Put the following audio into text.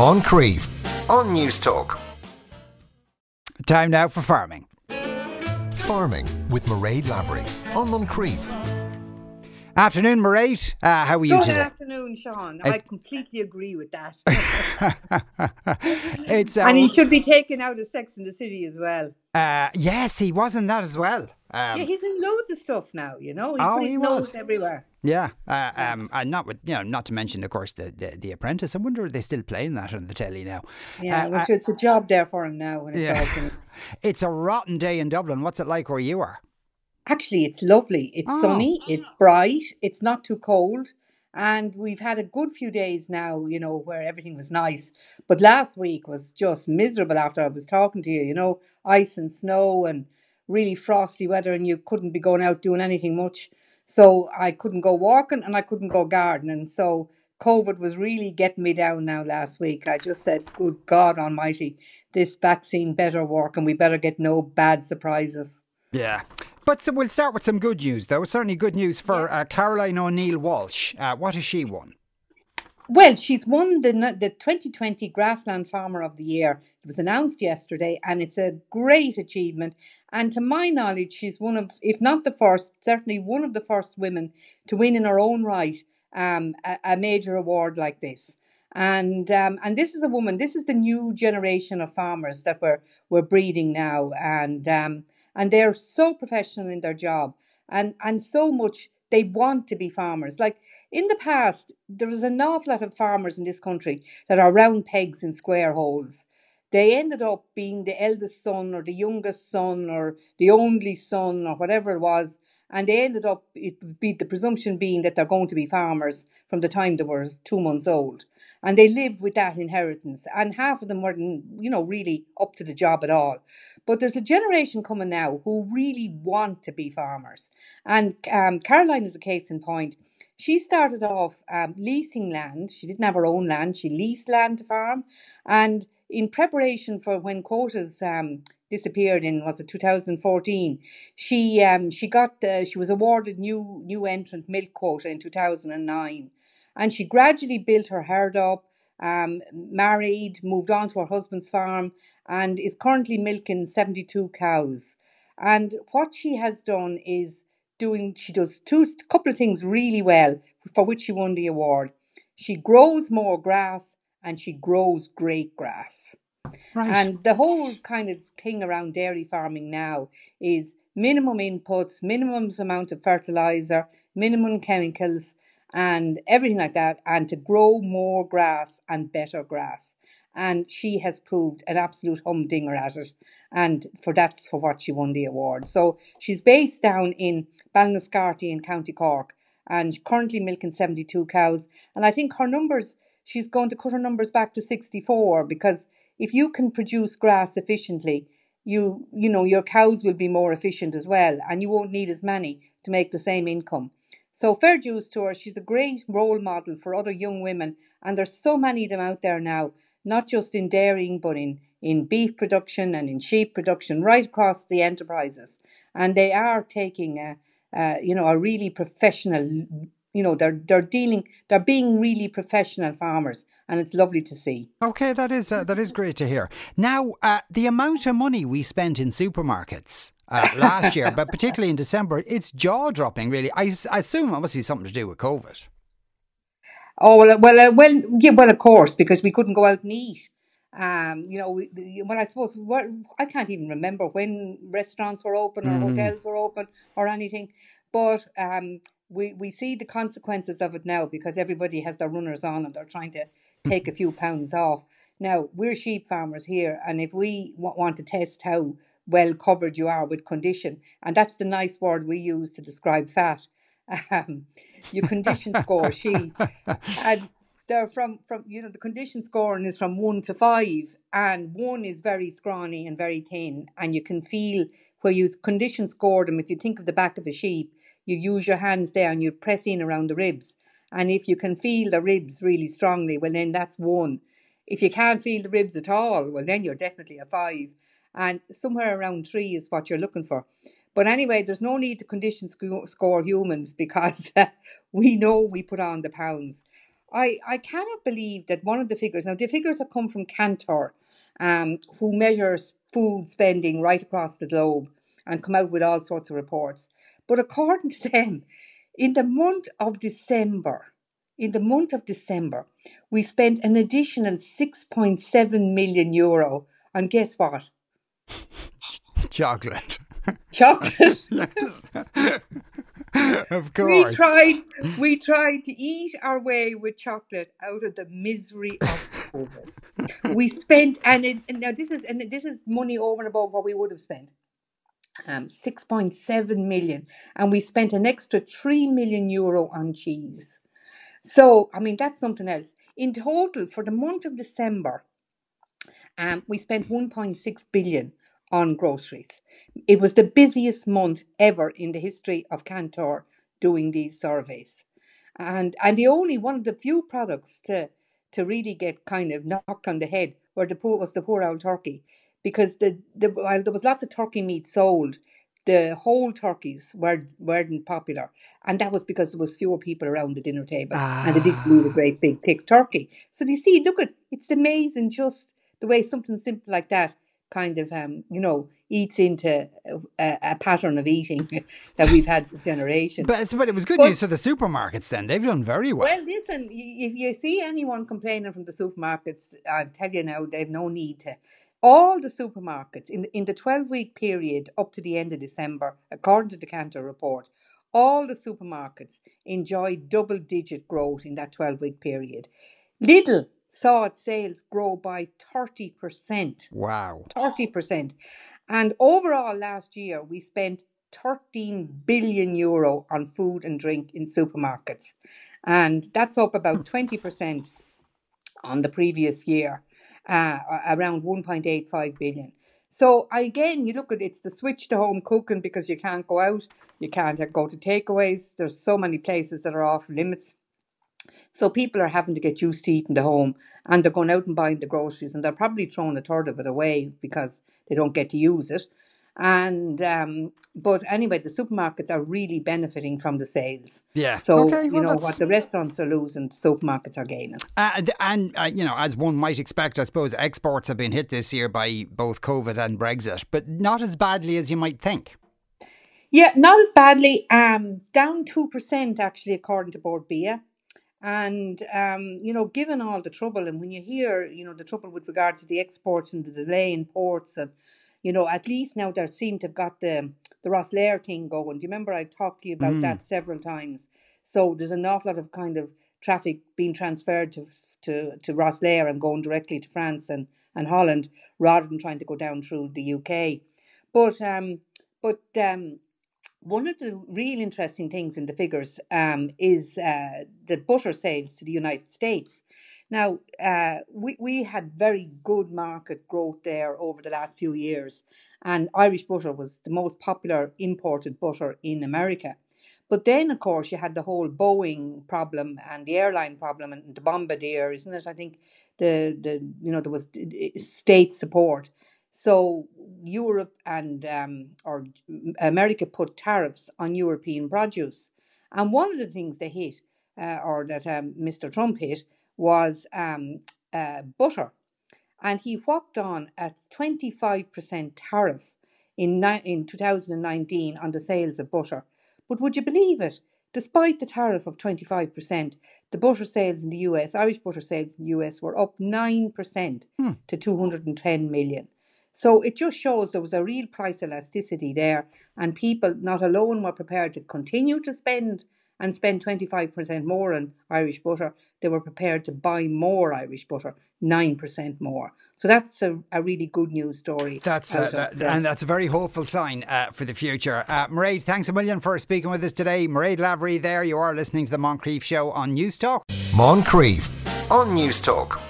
Moncrieff on News Talk. Time now for farming. Farming with Mairead Lavery on Moncrieff. Afternoon, Mairead. Uh, how are you Good today? afternoon, Sean. I completely agree with that. it's uh, and he should be taken out of Sex in the City as well. uh, yes, he was in that as well. Um, yeah, he's in loads of stuff now. You know, he Oh, put his he nose was. everywhere. Yeah, uh, um, and not with you know, not to mention, of course, the the, the Apprentice. I wonder if they still playing that on the telly now. Yeah, Uh, which uh, it's a job there for him now when it's Yeah. it's a rotten day in Dublin. What's it like where you are? Actually, it's lovely. It's Oh. sunny. It's bright. It's not too cold. And we've had a good few days now, you know, where everything was nice. But last week was just miserable after I was talking to you, you know, ice and snow and really frosty weather, and you couldn't be going out doing anything much. So I couldn't go walking and I couldn't go gardening. So COVID was really getting me down now last week. I just said, Good God Almighty, this vaccine better work and we better get no bad surprises. Yeah. But so we'll start with some good news, though. Certainly good news for uh, Caroline O'Neill Walsh. Uh, what has she won? Well, she's won the the 2020 Grassland Farmer of the Year. It was announced yesterday, and it's a great achievement. And to my knowledge, she's one of, if not the first, certainly one of the first women to win in her own right um, a, a major award like this. And um, and this is a woman. This is the new generation of farmers that we're we're breeding now, and um, and they're so professional in their job, and and so much they want to be farmers. Like in the past, there was an awful lot of farmers in this country that are round pegs in square holes. They ended up being the eldest son or the youngest son or the only son or whatever it was. And they ended up, it be the presumption being that they're going to be farmers from the time they were two months old. And they lived with that inheritance. And half of them weren't, you know, really up to the job at all. But there's a generation coming now who really want to be farmers. And um, Caroline is a case in point. She started off um, leasing land. She didn't have her own land. She leased land to farm. And in preparation for when quotas um, disappeared in was it 2014, she um, she got uh, she was awarded new new entrant milk quota in 2009, and she gradually built her herd up. Um, married, moved on to her husband's farm, and is currently milking 72 cows. And what she has done is doing, she does two couple of things really well, for which she won the award. She grows more grass and she grows great grass. Right. And the whole kind of thing around dairy farming now is minimum inputs, minimum amount of fertilizer, minimum chemicals, and everything like that, and to grow more grass and better grass. And she has proved an absolute humdinger at it, and for that's for what she won the award. So she's based down in Ballinascarthy in County Cork, and currently milking seventy two cows. And I think her numbers, she's going to cut her numbers back to sixty four because if you can produce grass efficiently, you you know your cows will be more efficient as well, and you won't need as many to make the same income. So fair dues to her. She's a great role model for other young women, and there's so many of them out there now, not just in dairying, but in in beef production and in sheep production, right across the enterprises, and they are taking a, you know, a really professional. You know, they're they're dealing, they're being really professional farmers, and it's lovely to see. Okay, that is uh, that is great to hear. Now, uh, the amount of money we spent in supermarkets uh, last year, but particularly in December, it's jaw dropping. Really, I assume it must be something to do with COVID. Oh well, well, uh, well, yeah, well, of course, because we couldn't go out and eat. Um, you know, well, I suppose what I can't even remember when restaurants were open or hotels were open or anything, but um, we we see the consequences of it now because everybody has their runners on and they're trying to take a few pounds off. Now we're sheep farmers here, and if we wa- want to test how well covered you are with condition, and that's the nice word we use to describe fat. Um, your condition score sheep, and they're from from you know the condition scoring is from one to five, and one is very scrawny and very thin, and you can feel where you condition score them. If you think of the back of a sheep, you use your hands there and you press in around the ribs, and if you can feel the ribs really strongly, well then that's one. If you can't feel the ribs at all, well then you're definitely a five, and somewhere around three is what you're looking for. But anyway, there's no need to condition sco- score humans because we know we put on the pounds. I, I cannot believe that one of the figures, now the figures have come from Kantar, um, who measures food spending right across the globe and come out with all sorts of reports. But according to them, in the month of December, in the month of December, we spent an additional 6.7 million euro on guess what? Chocolate. Chocolate. yes. of course. we tried we tried to eat our way with chocolate out of the misery of COVID. we spent and, it, and now this is and this is money over and above what we would have spent. Um, 6.7 million and we spent an extra 3 million euro on cheese. So, I mean, that's something else. In total, for the month of December, um, we spent 1.6 billion on groceries. It was the busiest month ever in the history of Kantar doing these surveys. And and the only one of the few products to to really get kind of knocked on the head were the poor was the poor old turkey. Because the, the while there was lots of turkey meat sold, the whole turkeys were weren't popular. And that was because there was fewer people around the dinner table and they didn't need a great big thick turkey. So do you see, look at it's amazing just the way something simple like that kind of um, you know eats into a, a pattern of eating that we've had for generations. But, but it was good But- news for the supermarkets then. They've done very well. Well, listen, if you see anyone complaining from the supermarkets, I tell you now, they've no need to. All the supermarkets in the, in the 12 week period up to the end of December, according to the Kantar report, all the supermarkets enjoyed double digit growth in that 12 week period. Lidl saw its sales grow by 30%. wow. 30%. And overall, last year, we spent 13 billion euro on food and drink in supermarkets. And that's up about 20% on the previous year, uh, around 1.85 billion. So again, you look at it's the switch to home cooking because you can't go out, you can't go to takeaways. There's so many places that are off limits. So people are having to get used to eating the home and they're going out and buying the groceries and they're probably throwing a third of it away because they don't get to use it. And um, but anyway, the supermarkets are really benefiting from the sales. Yeah. So Okay, you know that's- what the restaurants are losing, the supermarkets are gaining. Uh, and, and uh, you know, as one might expect, I suppose exports have been hit this year by both COVID and Brexit, but not as badly as you might think. Yeah, not as badly. Um, down two percent actually, according to Bord Bia. And um, you know, given all the trouble, and when you hear, you know, the trouble with regard to the exports and the delay in ports, and you know, at least now they seem to have got the the Rosslare thing going. Do you remember I talked to you about that several times? So there's an awful lot of kind of traffic being transferred to to to Rosslare and going directly to France and and Holland rather than trying to go down through the UK. But um, but um, one of the real interesting things in the figures um, is uh, the butter sales to the United States. Now, uh, we, we had very good market growth there over the last few years, and Irish butter was the most popular imported butter in America. But then, of course, you had the whole Boeing problem and the airline problem and the Bombardier, isn't it? I think the the you know there was uh, state support. So Europe and um, or America put tariffs on European produce, and one of the things they hit, uh, or that um, Mr. Trump hit, was um, uh, butter, and he whopped on a twenty five percent tariff in ni- in two thousand and nineteen on the sales of butter. But would you believe it? Despite the tariff of 25%, the butter sales in the US, Irish butter sales in the US, were up 9% to 210 million. So it just shows there was a real price elasticity there, and people not alone were prepared to continue to spend and spend 25% more on Irish butter, they were prepared to buy more Irish butter, 9% more. So that's a, a really good news story. That's out uh, that- and that's a very hopeful sign uh, for the future. Uh, Mairead, thanks a million for speaking with us today. Mairead Lavery, there you are listening to the Moncrieff Show on News Talk. Moncrieff on News Talk.